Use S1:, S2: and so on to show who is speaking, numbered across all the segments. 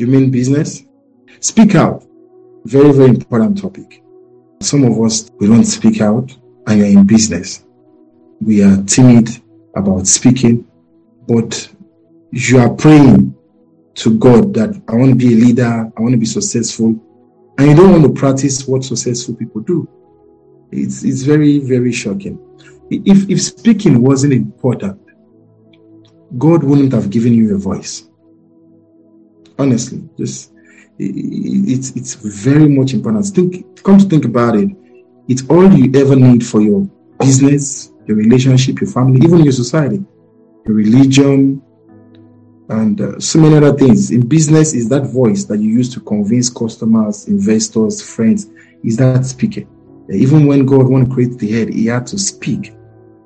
S1: You mean business? Speak out. Very, very important topic. Some of us, we don't speak out and you're in business. We are timid about speaking, but you are praying to God that I want to be a leader, I want to be successful, and you don't want to practice what successful people do. It's, it's very, very shocking. If, if speaking wasn't important, God wouldn't have given you a voice. Honestly, just it's it's very much important. Think, come to think about it, it's all you ever need for your business, your relationship, your family, even your society, your religion, and uh, so many other things. In business, is that voice that you use to convince customers, investors, friends, is that speaker? Even when God wanted to create the head, He had to speak.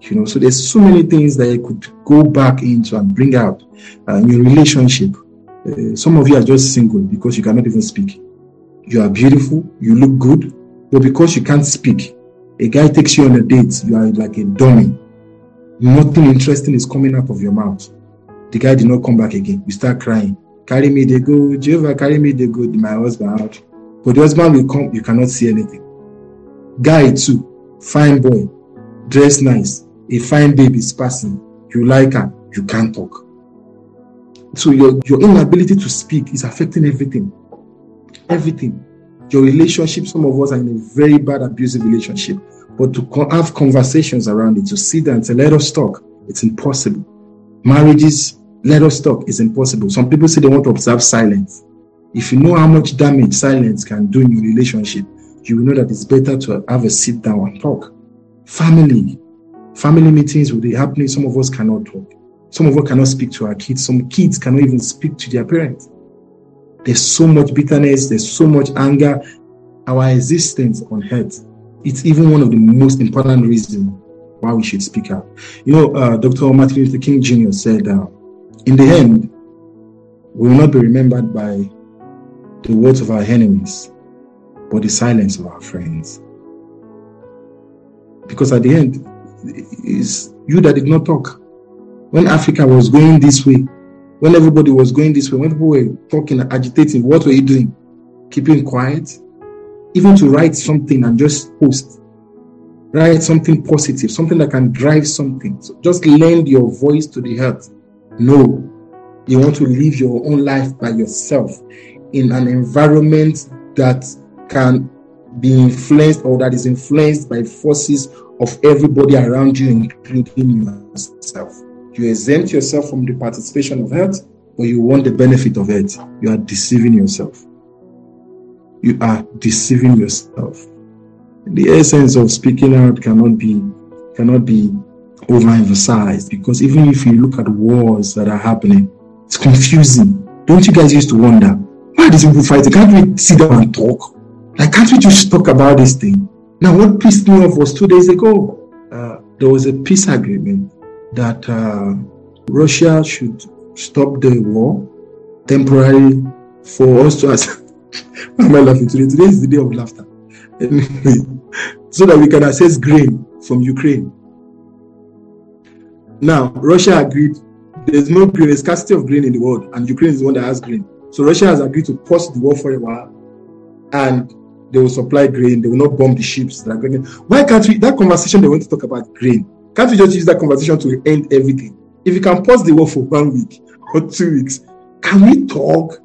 S1: You know, so there's so many things that you could go back into and bring out uh, in your relationship. Uh, some of you are just single because you cannot even speak. You are beautiful, you look good, but because you can't speak, a guy takes you on a date, you are like a dummy. Nothing interesting is coming out of your mouth. The guy did not come back again. You start crying. Carry me, they go. Jehovah, carry me, they go. My husband out. But the husband will come, you cannot see anything. Guy too, fine boy, dress nice, a fine baby is passing. You like her, you can't talk. So your, your inability to speak is affecting everything. Everything. Your relationship, some of us are in a very bad abusive relationship. But to have conversations around it, to sit there and say, let us talk, it's impossible. Marriages, let us talk, it's impossible. Some people say they want to observe silence. If you know how much damage silence can do in your relationship, you will know that it's better to have a sit down and talk. Family, family meetings will be happening. Some of us cannot talk. Some of us cannot speak to our kids. Some kids cannot even speak to their parents. There's so much bitterness. There's so much anger. Our existence on earth. It's even one of the most important reasons why we should speak out. You know, uh, Dr. Martin Luther King Jr. said, uh, in the end, we will not be remembered by the words of our enemies, but the silence of our friends. Because at the end, it's you that did not talk when Africa was going this way, when everybody was going this way, when people were talking, and agitating, what were you doing? Keeping quiet? Even to write something and just post. Write something positive, something that can drive something. So just lend your voice to the earth. No, you want to live your own life by yourself in an environment that can be influenced or that is influenced by forces of everybody around you, including yourself. You exempt yourself from the participation of it, but you want the benefit of it. You are deceiving yourself. You are deceiving yourself. The essence of speaking out cannot be cannot be overemphasized because even if you look at wars that are happening, it's confusing. Don't you guys used to wonder why these people fighting? Can't we sit down and talk? Like, can't we just talk about this thing? Now, what pissed me off was two days ago. Uh, there was a peace agreement that uh, Russia should stop the war temporarily for us to. Why am I laughing today? Today is the day of laughter. Anyway, so that we can access grain from Ukraine. Now, Russia agreed there's no grain, there's scarcity of grain in the world, and Ukraine is the one that has grain. So Russia has agreed to pause the war for a while, and they will supply grain. They will not bomb the ships that are going. Why can't we? That conversation they want to talk about grain can't we just use that conversation to end everything? If you can pause the war for one week or two weeks, can we talk?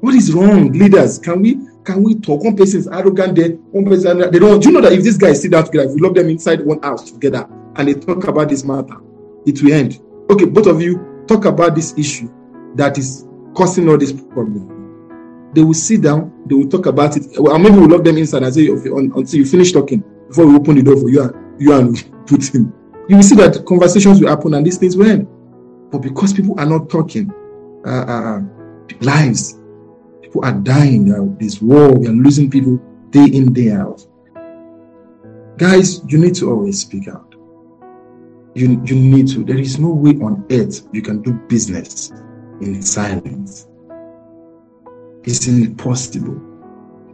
S1: What is wrong, leaders? Can we can we talk? One person is arrogant, then one person they don't. Do you know that if these guys sit down together, if we lock them inside one house together and they talk about this matter, it will end. Okay, both of you talk about this issue that is causing all this problem. They will sit down, they will talk about it. Well, maybe we'll lock them inside and say until you finish talking before we open the door for you and you and Putin you will see that conversations will happen and these things will end. But because people are not talking, uh, uh, uh lives, people are dying. Uh, this war, we are losing people day in, day out. Guys, you need to always speak out. You, you need to. There is no way on earth you can do business in silence. It's impossible.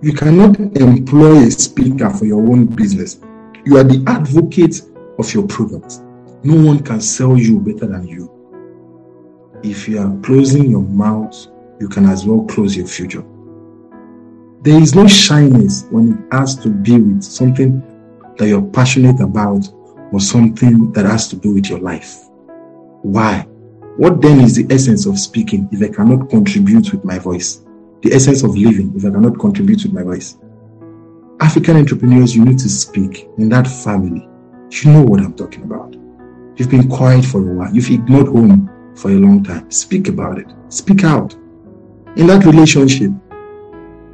S1: You cannot employ a speaker for your own business. You are the advocate of your product. No one can sell you better than you. If you are closing your mouth you can as well close your future. There is no shyness when it has to be with something that you're passionate about or something that has to do with your life. Why? What then is the essence of speaking if I cannot contribute with my voice? The essence of living if I cannot contribute with my voice? African entrepreneurs, you need to speak in that family. You know what I'm talking about. You've been quiet for a while. You've ignored home for a long time. Speak about it. Speak out. In that relationship,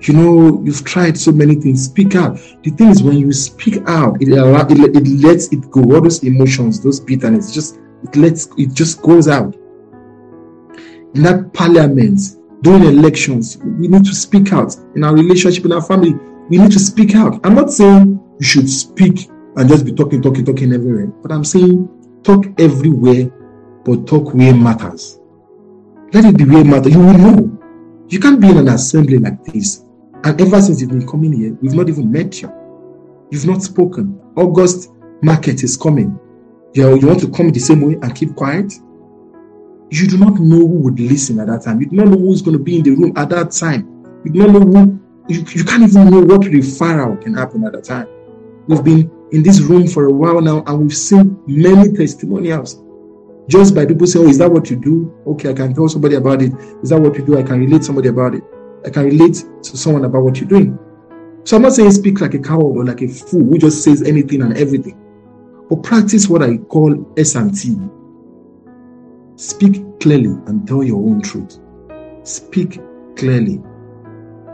S1: you know, you've tried so many things. Speak out. The thing is, when you speak out, it, allow, it, it lets it go. All those emotions, those bitterness, just it lets it just goes out. In that parliament, during elections, we need to speak out. In our relationship, in our family, we need to speak out. I'm not saying you should speak and just be talking, talking, talking everywhere, but I'm saying talk everywhere, but talk where matters. Let it be where matters. You will know. You can't be in an assembly like this and ever since you've been coming here, we've not even met you. You've not spoken. August market is coming. You, you want to come the same way and keep quiet? You do not know who would listen at that time. You do not know who's going to be in the room at that time. You do not know who, you, you can't even know what referral can happen at that time. We've been in this room for a while now and we've seen many testimonials just by people saying, Oh, is that what you do? Okay, I can tell somebody about it. Is that what you do? I can relate somebody about it. I can relate to someone about what you're doing. So I'm not saying speak like a coward or like a fool who just says anything and everything. But practice what I call S&T. Speak clearly and tell your own truth. Speak clearly.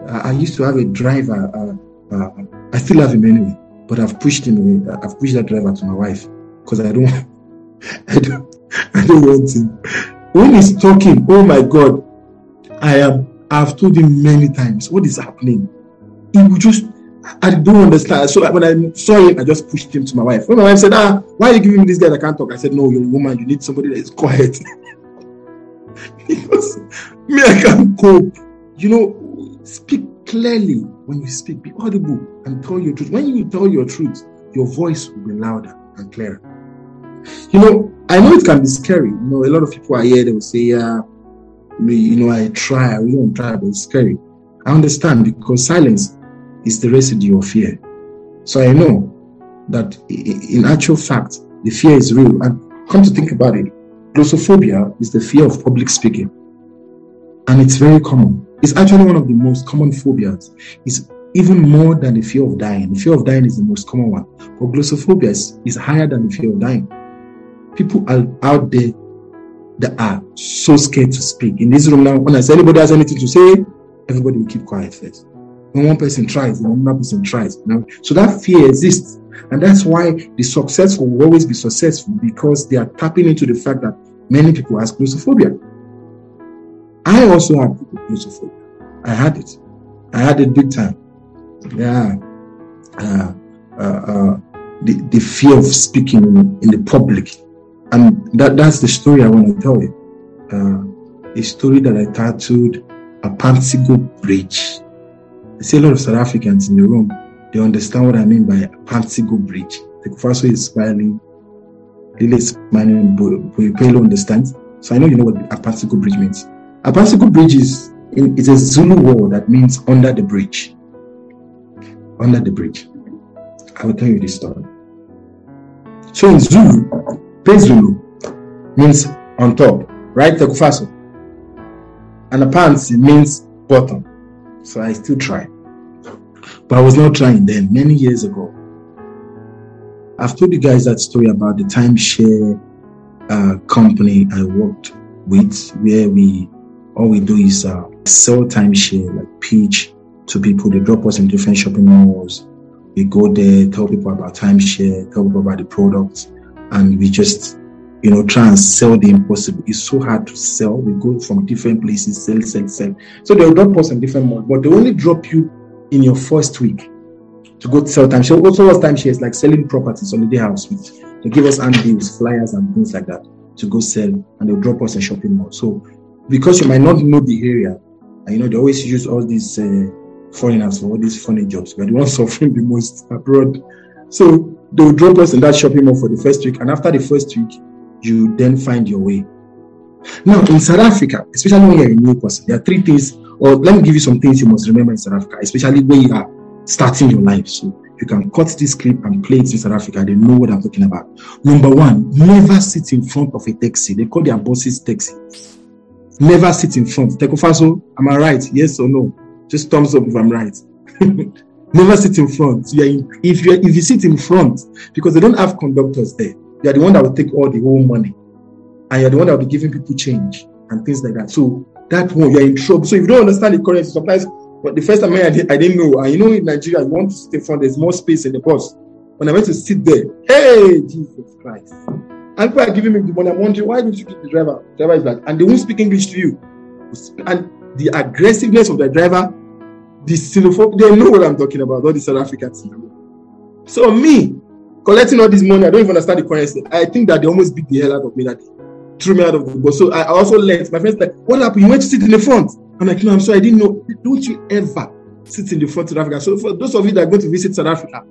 S1: I, I used to have a driver. Uh, uh, I still have him anyway, but I've pushed him away. I've pushed that driver to my wife because I don't, I don't, I don't want him. When he's talking, oh my God, I am I've told him many times what is happening. He would just, I don't understand. So when I saw him, I just pushed him to my wife. When my wife said, Ah, why are you giving me this guy that can't talk? I said, No, you're a woman. You need somebody that is quiet. because me, I can't cope. You know, speak clearly when you speak. Be audible and tell your truth. When you tell your truth, your voice will be louder and clearer. You know, I know it can be scary. You know, a lot of people are here, they will say, Yeah, me, you know, I try, I don't try, but it's scary. I understand because silence is the residue of fear. So I know that in actual fact, the fear is real. And come to think about it, glossophobia is the fear of public speaking. And it's very common. It's actually one of the most common phobias. It's even more than the fear of dying. The fear of dying is the most common one. But glossophobia is, is higher than the fear of dying. People are out there that are so scared to speak. In this room now, when I say anybody has anything to say, everybody will keep quiet first. When one person tries, another person tries. So that fear exists. And that's why the successful will always be successful because they are tapping into the fact that many people have glossophobia. I also have glossophobia. I had it. I had it big time. Yeah. Uh, uh, uh, the, the fear of speaking in, the public and that, that's the story I want to tell you. Uh, a story that I titled Apansigo Bridge. I see a lot of South Africans in the room. They understand what I mean by Apansigo Bridge. The first Kufaso is smiling. Lily is smiling. Boyopelo understands. So I know you know what Apansigo Bridge means. Apansigo Bridge is it's a Zulu word that means under the bridge. Under the bridge. I will tell you this story. So in Zulu, Pezulu means on top, right? The Tekufaso. And pants means bottom. So I still try. But I was not trying then, many years ago. I've told you guys that story about the timeshare uh, company I worked with, where we all we do is uh, sell timeshare, like pitch to people. They drop us in different shopping malls. We go there, tell people about timeshare, tell people about the products and we just you know try and sell the impossible. It's so hard to sell. We go from different places, sell, sell, sell. So they'll drop us in different malls, but they only drop you in your first week to go sell timeshare. Also, what's time shares like selling properties on the day house, they give us handbills, flyers, and things like that to go sell, and they'll drop us in shopping malls. So because you might not know the area, and you know they always use all these uh, foreigners for all these funny jobs, but the ones suffering the most abroad. So they will drop us in that shopping mall for the first week. And after the first week, you then find your way. Now, in South Africa, especially when you're a new person, there are three things, or let me give you some things you must remember in South Africa, especially when you are starting your life. So you can cut this clip and play it in South Africa. They know what I'm talking about. Number one, never sit in front of a taxi. They call their bosses taxi. Never sit in front. Tekofaso, am I right? Yes or no? Just thumbs up if I'm right. never sit in front. You in, if you if you sit in front, because they don't have conductors there, you are the one that will take all the whole money and you're the one that will be giving people change and things like that. So that one, you're in trouble. So if you don't understand the currency, sometimes but the first time I, did, I didn't know, and you know in Nigeria, you want to sit in front, there's more space in the bus. When I went to sit there, hey, Jesus Christ. And people are giving me the money. I'm wondering, why don't you give the driver? The driver is like, and they won't speak English to you. And the aggressiveness of the driver, the xenophobia, they know what I'm talking about, all the South Africans. So me, collecting all this money, I don't even understand the currency. I think that they almost beat the hell out of me that day threw me out of the bus. So I also learned. My friends like, what happened? You went to sit in the front. I'm like, no, I'm sorry, I didn't know. Don't you ever sit in the front of South Africa. So for those of you that are going to visit South Africa,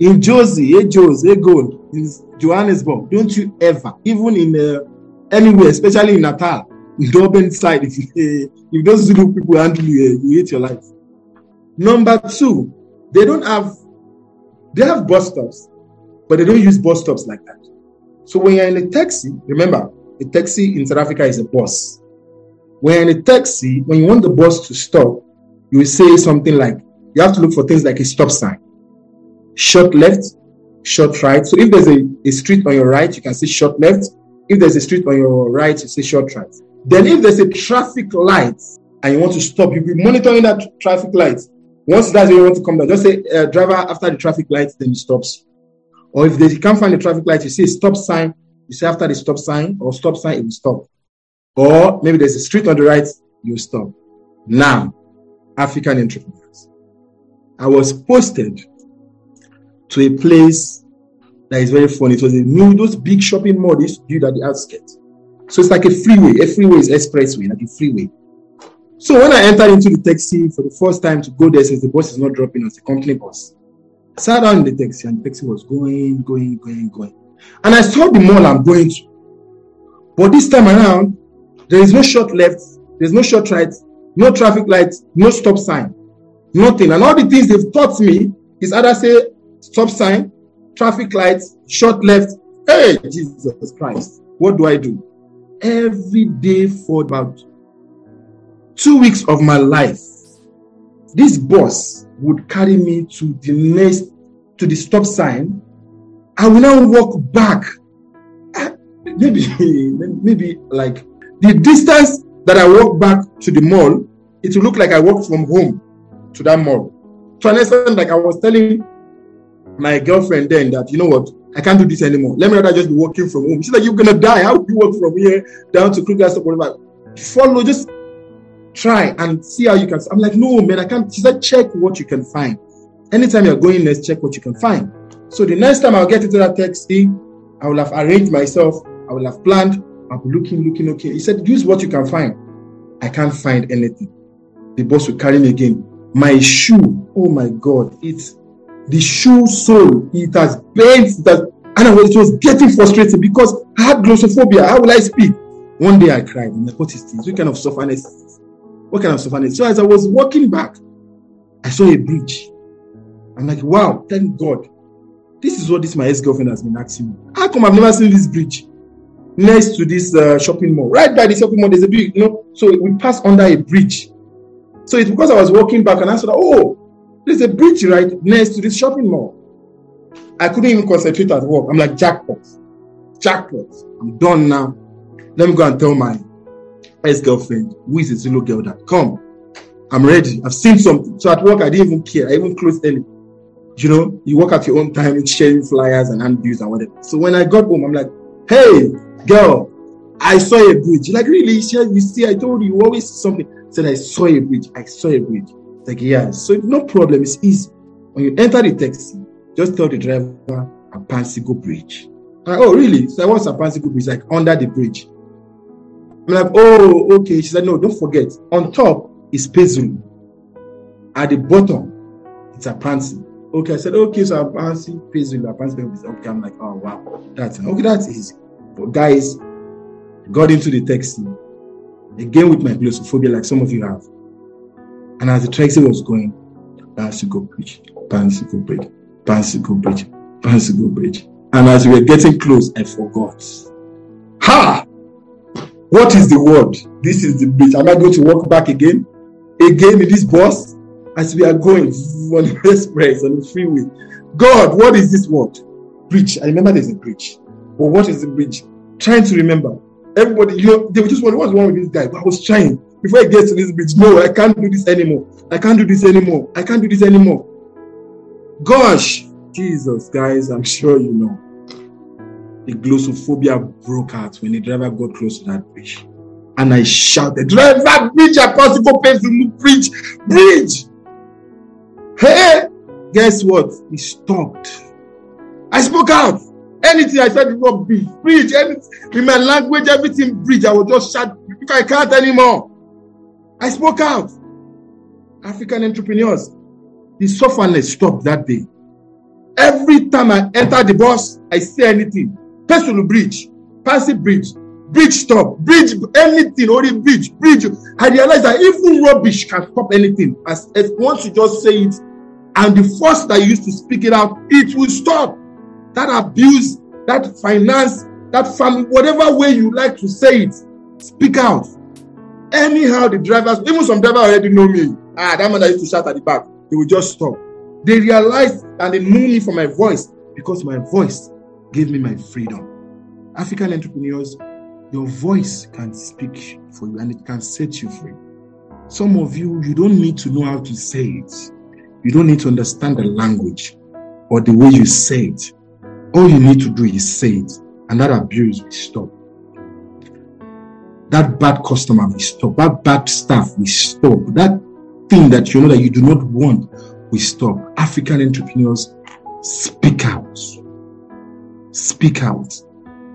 S1: in Jozi, hey Jos, hey Gold, in Johannesburg, don't you ever, even in uh, anywhere, especially in Natal, in Durban side, if, uh, if those Zulu people handle you, uh, you hate your life. Number two, they don't have, they have bus stops, but they don't use bus stops like that. So when you're in a taxi, remember, a taxi in South Africa is a bus. When you're in a taxi, when you want the bus to stop, you will say something like, you have to look for things like a stop sign, short left, short right. So if there's a, a street on your right, you can say short left. If there's a street on your right, you say short right. Then if there's a traffic light and you want to stop, you'll be monitoring that traffic light. Once that's where you want to come down, just say, uh, driver, after the traffic light, then he stops. Or if they can't find the traffic light, you say stop sign, you say after the stop sign or stop sign, it will stop. Or maybe there's a street on the right, you stop. Now, African entrepreneurs. I was posted to a place that is very funny. It was a new, those big shopping malls used to at the outskirts. So it's like a freeway. A freeway is expressway, like a freeway. So when I entered into the taxi for the first time to go there, since the bus is not dropping us, the company bus, I sat down in the taxi and the taxi was going, going, going, going. And I saw the mall I'm going to. But this time around, there is no short left, there's no short right, no traffic lights, no stop sign, nothing. And all the things they've taught me is either say stop sign, traffic lights, short left. Hey, Jesus Christ, what do I do? Every day for about two weeks of my life, this bus would carry me to the next to the stop sign I will now walk back. Ah, maybe, maybe like the distance that I walk back to the mall, it will look like I walked from home to that mall. To understand, like I was telling my girlfriend then that you know what, I can't do this anymore. Let me rather just be working from home. She's like, you're gonna die. How would you walk from here down to Kruger or whatever? Follow, just try and see how you can. I'm like, no, man, I can't. She said, check what you can find. Anytime you're going, let's check what you can find. So the next time I'll get into that taxi, I will have arranged myself, I will have planned, I'll be looking, looking, okay. He said, use what you can find. I can't find anything. The boss will carry me again. My shoe, oh my God, it's the shoe sole, it has bent, it has, and I was, it was getting frustrated because I had glossophobia. How will I speak? One day I cried. I'm like, what is this? What kind of sufferness is this? What kind of sufferness? So as I was walking back, I saw a bridge. I'm like, wow, thank God. This is what this my ex-girlfriend has been asking me. How come I've never seen this bridge next to this uh, shopping mall? Right by the shopping mall, there's a bridge, you know. So we passed under a bridge. So it's because I was walking back and I saw, oh, there's a bridge right next to this shopping mall. I couldn't even concentrate at work. I'm like, jackpot, jackpot. I'm done now. Let me go and tell my ex-girlfriend, who is a Zulu girl, that come, I'm ready. I've seen something. So at work, I didn't even care. I even closed early you know, you work at your own time, sharing flyers and handbills and whatever. So when I got home, I'm like, hey, girl, I saw a bridge. Like, really? You see, I told you, you always see something. Said, I saw a bridge. I saw a bridge. Like, yeah. So no problem. It's easy. When you enter the taxi, just tell the driver Apansigo Bridge. Like, oh, really? So what's Apansigo Bridge? Like under the bridge. I'm like, oh, okay. She said, no, don't forget. On top is Pezulu. At the bottom, it's a Apansi. Okay, I said, okay, so I'm pays with advance. Okay, I'm like, oh wow, that's okay, that's easy. But guys, got into the taxi again with my glossophobia, like some of you have. And as the taxi was going, Bicycle Bridge, Bicycle Bridge, Bicycle Bridge, Bicycle Bridge. And as we were getting close, I forgot. Ha! What is the word? This is the bridge. Am I going to walk back again? Again in this bus? As we are going on the express, on the freeway. God, what is this word? Bridge. I remember there's a bridge. But what is the bridge? Trying to remember. Everybody, you know, they were just wondering what's wrong with this guy. But I was trying. Before I get to this bridge, no, I can't do this anymore. I can't do this anymore. I can't do this anymore. Gosh, Jesus, guys, I'm sure you know. The glossophobia broke out when the driver got close to that bridge. And I shouted, Driver, bridge, possible painful bridge, bridge. Hey, guess what? He stopped. I spoke out. Anything I said before, bridge, anything. In my language, everything bridge. I was just shout, I can't anymore. I spoke out. African entrepreneurs, the sufferness stopped that day. Every time I enter the bus, I say anything. Personal bridge, Passy bridge, bridge stop, bridge, anything, only bridge, bridge. I realize that even rubbish can stop anything. As, as once you just say it, and the force that you used to speak it out, it will stop. That abuse, that finance, that family, whatever way you like to say it, speak out. Anyhow, the drivers, even some drivers already know me. Ah, that man that used to shout at the back, they will just stop. They realized and they knew me for my voice because my voice gave me my freedom. African entrepreneurs, your voice can speak for you and it can set you free. Some of you, you don't need to know how to say it. You don't need to understand the language or the way you say it. All you need to do is say it, and that abuse will stop. That bad customer we stop. That bad staff we stop. That thing that you know that you do not want we stop. African entrepreneurs, speak out. Speak out.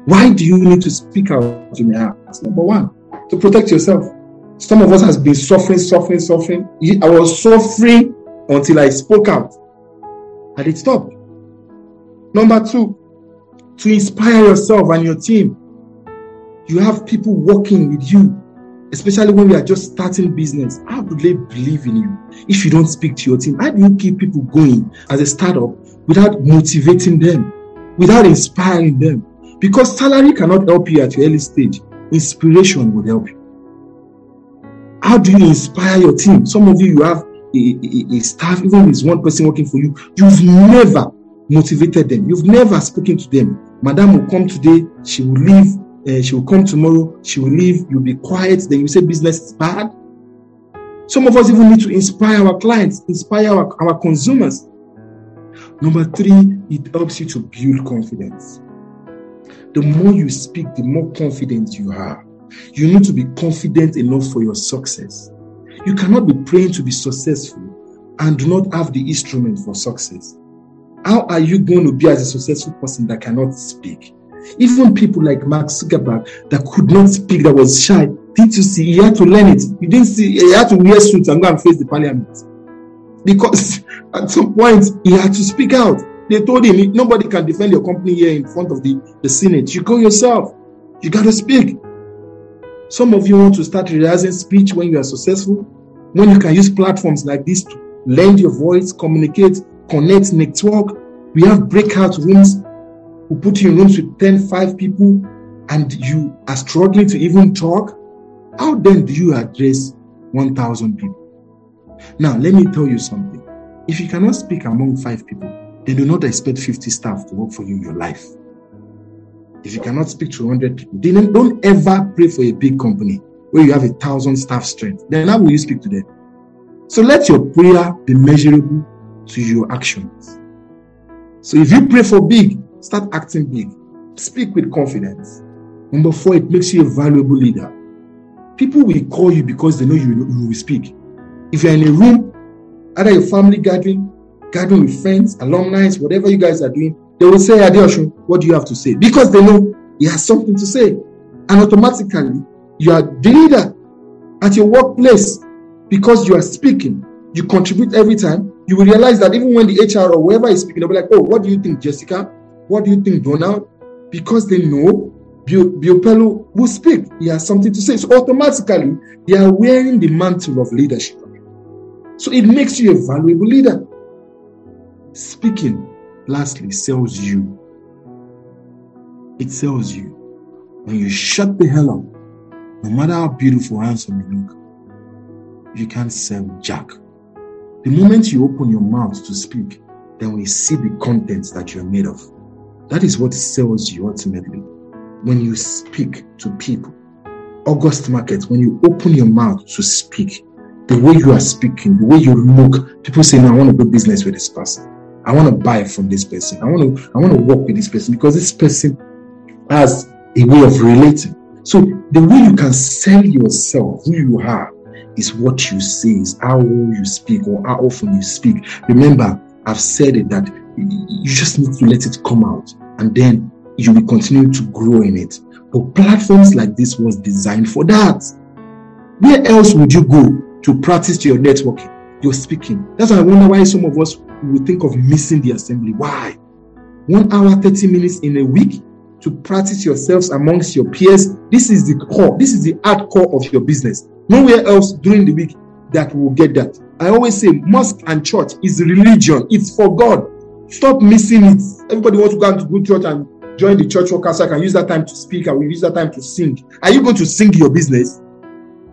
S1: Why do you need to speak out? You may ask. Number one, to protect yourself. Some of us has been suffering, suffering, suffering. I was suffering until I spoke out, and it stopped. Number two, to inspire yourself and your team. You have people working with you especially when we are just starting business, how do they believe in you if you don't speak to your team? How do you keep people going as a startup without motivating them, without inspiring them? Because salary cannot help you at your early stage, inspiration will help you. How do you inspire your team? Some of you, you have a, a, a staff, even if it's one person working for you, you've never motivated them, you've never spoken to them. Madam will come today, she will leave uh, she will come tomorrow, she will leave, you'll be quiet, then you say business is bad. Some of us even need to inspire our clients, inspire our, our consumers. Number three, it helps you to build confidence. The more you speak, the more confident you are. You need to be confident enough for your success. You cannot be praying to be successful and do not have the instrument for success. How are you going to be as a successful person that cannot speak? Even people like Mark Zuckerberg that could not speak, that was shy, did you see? He had to learn it. He didn't see, he had to wear suits and go and face the parliament. Because at some point he had to speak out. They told him nobody can defend your company here in front of the, the Senate. You go yourself. You got to speak. Some of you want to start realizing speech when you are successful, when you can use platforms like this to lend your voice, communicate, connect, network. We have breakout rooms who put you in rooms with 10, 5 people, and you are struggling to even talk, how then do you address 1,000 people? Now, let me tell you something. If you cannot speak among five people, then do not expect 50 staff to work for you in your life. If you cannot speak to 100 people, then don't ever pray for a big company where you have a thousand staff strength. Then how will you speak to them? So let your prayer be measurable to your actions. So if you pray for big, Start acting big. Speak with confidence. Number four, it makes you a valuable leader. People will call you because they know you, you will speak. If you're in a room, either your family gathering, gathering with friends, alumni, whatever you guys are doing, they will say, Adeosun, what do you have to say? Because they know he has something to say. And automatically, you are the leader at your workplace because you are speaking. You contribute every time. You will realize that even when the HR or whoever is speaking, they'll be like, oh, what do you think, Jessica? What do you think, Donald? Because they know Biopelo will speak. He has something to say. So automatically, they are wearing the mantle of leadership. So it makes you a valuable leader. Speaking, lastly, sells you. It sells you. When you shut the hell up, no matter how beautiful, handsome you look, you can't sell jack. The moment you open your mouth to speak, then we see the contents that you're made of. That is what sells you ultimately. When you speak to people, August market, when you open your mouth to speak, the way you are speaking, the way you look, people say, No, I want to do business with this person. I want to buy from this person. I want to, I want to work with this person because this person has a way of relating. So the way you can sell yourself, who you are, is what you say, is how you speak or how often you speak. Remember, I've said it that you just need to let it come out and then you will continue to grow in it. But platforms like this was designed for that. Where else would you go to practice your networking, your speaking? That's why I wonder why some of us will think of missing the assembly. Why? One hour, 30 minutes in a week to practice yourselves amongst your peers. This is the core, this is the hard core of your business. Nowhere else during the week that will get that. I always say mosque and church is religion, it's for God. Stop missing it. Everybody wants to go to good church and join the church workers. So I can use that time to speak. I will use that time to sing. Are you going to sing your business?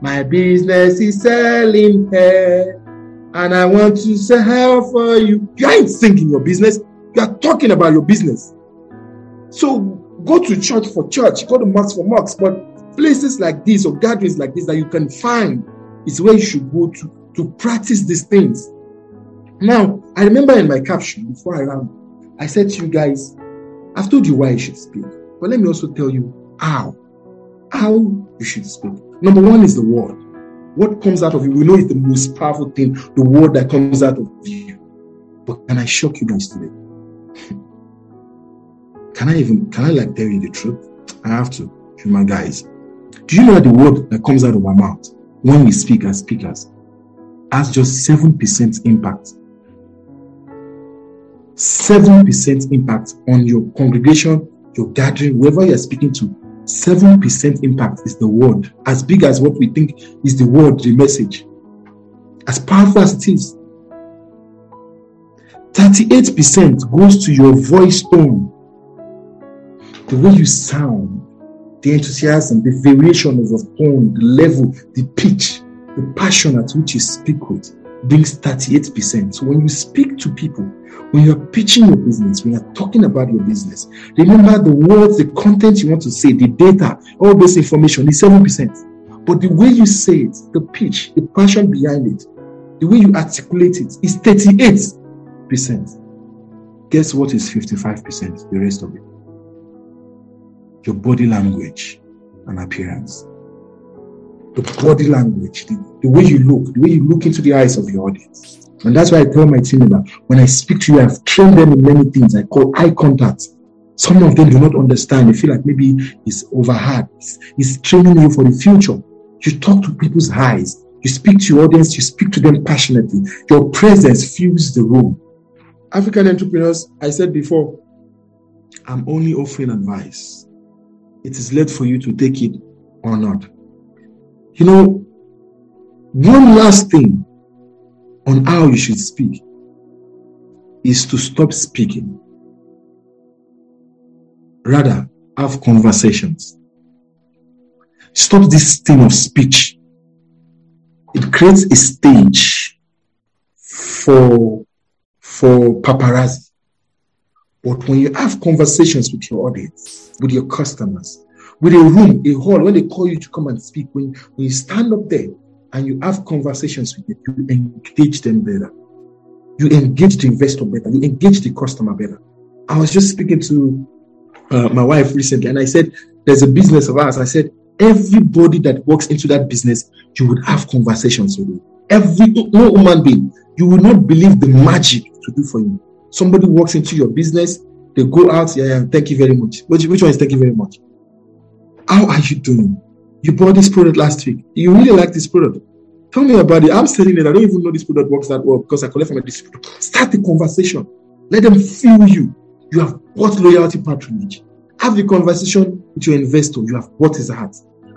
S1: My business is selling hair, and I want to sell for you. You ain't singing your business. You are talking about your business. So go to church for church, go to mosque for mosque, but places like this or gatherings like this that you can find is where you should go to to practice these things. Now, I remember in my caption before I ran, I said to you guys, I've told you why you should speak, but let me also tell you how. How you should speak. Number one is the word. What comes out of you, we know is the most powerful thing, the word that comes out of you. But can I shock you guys today? Can I even can I like tell you the truth? I have to, human guys. Do you know the word that comes out of our mouth when we speak as speakers has just 7% impact? 7% impact on your congregation, your gathering, whoever you're speaking to. 7% impact is the word, as big as what we think is the word, the message. As powerful as it is. 38% goes to your voice tone the way you sound, the enthusiasm, the variation of your tone, the level, the pitch, the passion at which you speak with brings 38%. So when you speak to people, when you're pitching your business, when you're talking about your business, remember the words, the content you want to say, the data, all this information is 7%. But the way you say it, the pitch, the passion behind it, the way you articulate it is 38%. Guess what is 55%? The rest of it your body language and appearance. The body language, the, the way you look, the way you look into the eyes of your audience. And that's why I tell my team that when I speak to you, I've trained them in many things I call eye contact. Some of them do not understand. They feel like maybe it's overhard. It's, it's training you for the future. You talk to people's eyes. You speak to your audience. You speak to them passionately. Your presence fills the room. African entrepreneurs, I said before, I'm only offering advice it is left for you to take it or not. You know, one last thing on how you should speak is to stop speaking. Rather, have conversations. Stop this thing of speech. It creates a stage for, for paparazzi. But when you have conversations with your audience, with your customers, with a room, a hall, when they call you to come and speak, when, when you stand up there and you have conversations with them, you engage them better. You engage the investor better. You engage the customer better. I was just speaking to uh, my wife recently and I said, there's a business of ours. I said, everybody that walks into that business, you would have conversations with them. Every no human being, you will not believe the magic to do for you Somebody walks into your business, they go out, yeah, yeah thank you very much. Which, which one is thank you very much? How are you doing? You bought this product last week. You really like this product. Tell me about it. I'm selling it. I don't even know this product works that well because I collect from a distributor. Start the conversation. Let them feel you. You have bought loyalty patronage. Have a conversation with your investor. You have bought his heart.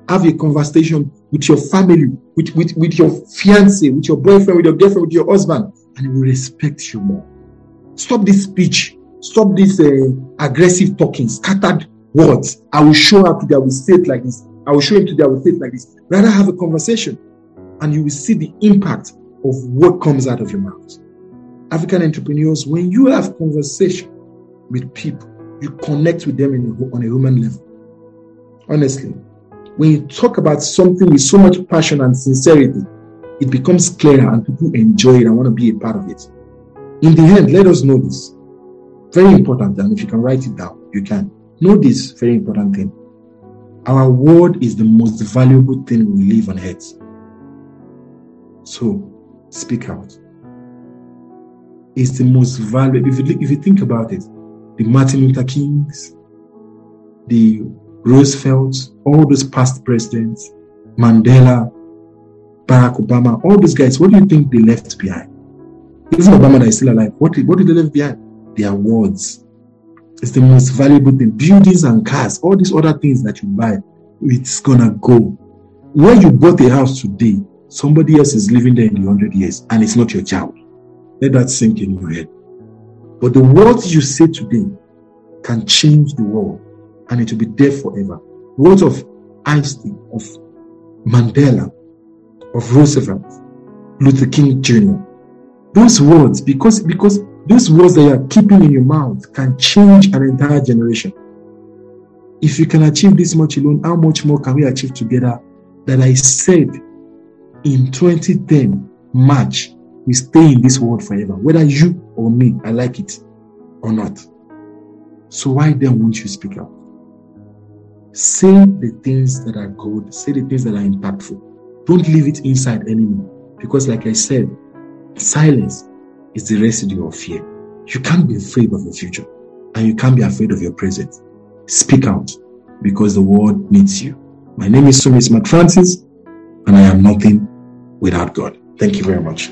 S1: Have a conversation with your family, with, with, with your fiance, with your boyfriend, with your girlfriend, with your husband, and he will respect you more. Stop this speech. Stop this uh, aggressive talking, scattered words. I will show up today. I will say it like this. I will show him today. I will say it like this. Rather have a conversation, and you will see the impact of what comes out of your mouth. African entrepreneurs, when you have conversation with people, you connect with them in, on a human level. Honestly, when you talk about something with so much passion and sincerity, it becomes clearer and people enjoy it and want to be a part of it. In the end, let us know this. Very important, and if you can write it down, you can. Know this very important thing. Our word is the most valuable thing we live on earth. So, speak out. It's the most valuable. If you, if you think about it, the Martin Luther Kings, the Roosevelt, all those past presidents, Mandela, Barack Obama, all those guys, what do you think they left behind? Even Obama that is still alive, what did, what did they leave behind? Their words. It's the most valuable thing. Buildings and cars, all these other things that you buy, it's gonna go. Where you bought a house today, somebody else is living there in the hundred years, and it's not your child. Let that sink in your head. But the words you say today can change the world and it will be there forever. Words of Einstein, of Mandela, of Roosevelt, Luther King Jr. Those words, because because those words that you are keeping in your mouth can change an entire generation. If you can achieve this much alone, how much more can we achieve together? That I said in 2010 March we stay in this world forever, whether you or me, I like it or not. So why then won't you speak out? Say the things that are good, say the things that are impactful. Don't leave it inside anymore. Because, like I said, silence is the residue of fear. You can't be afraid of your future and you can't be afraid of your present. Speak out because the world needs you. My name is Sumis Francis, and I am nothing without God. Thank you very much.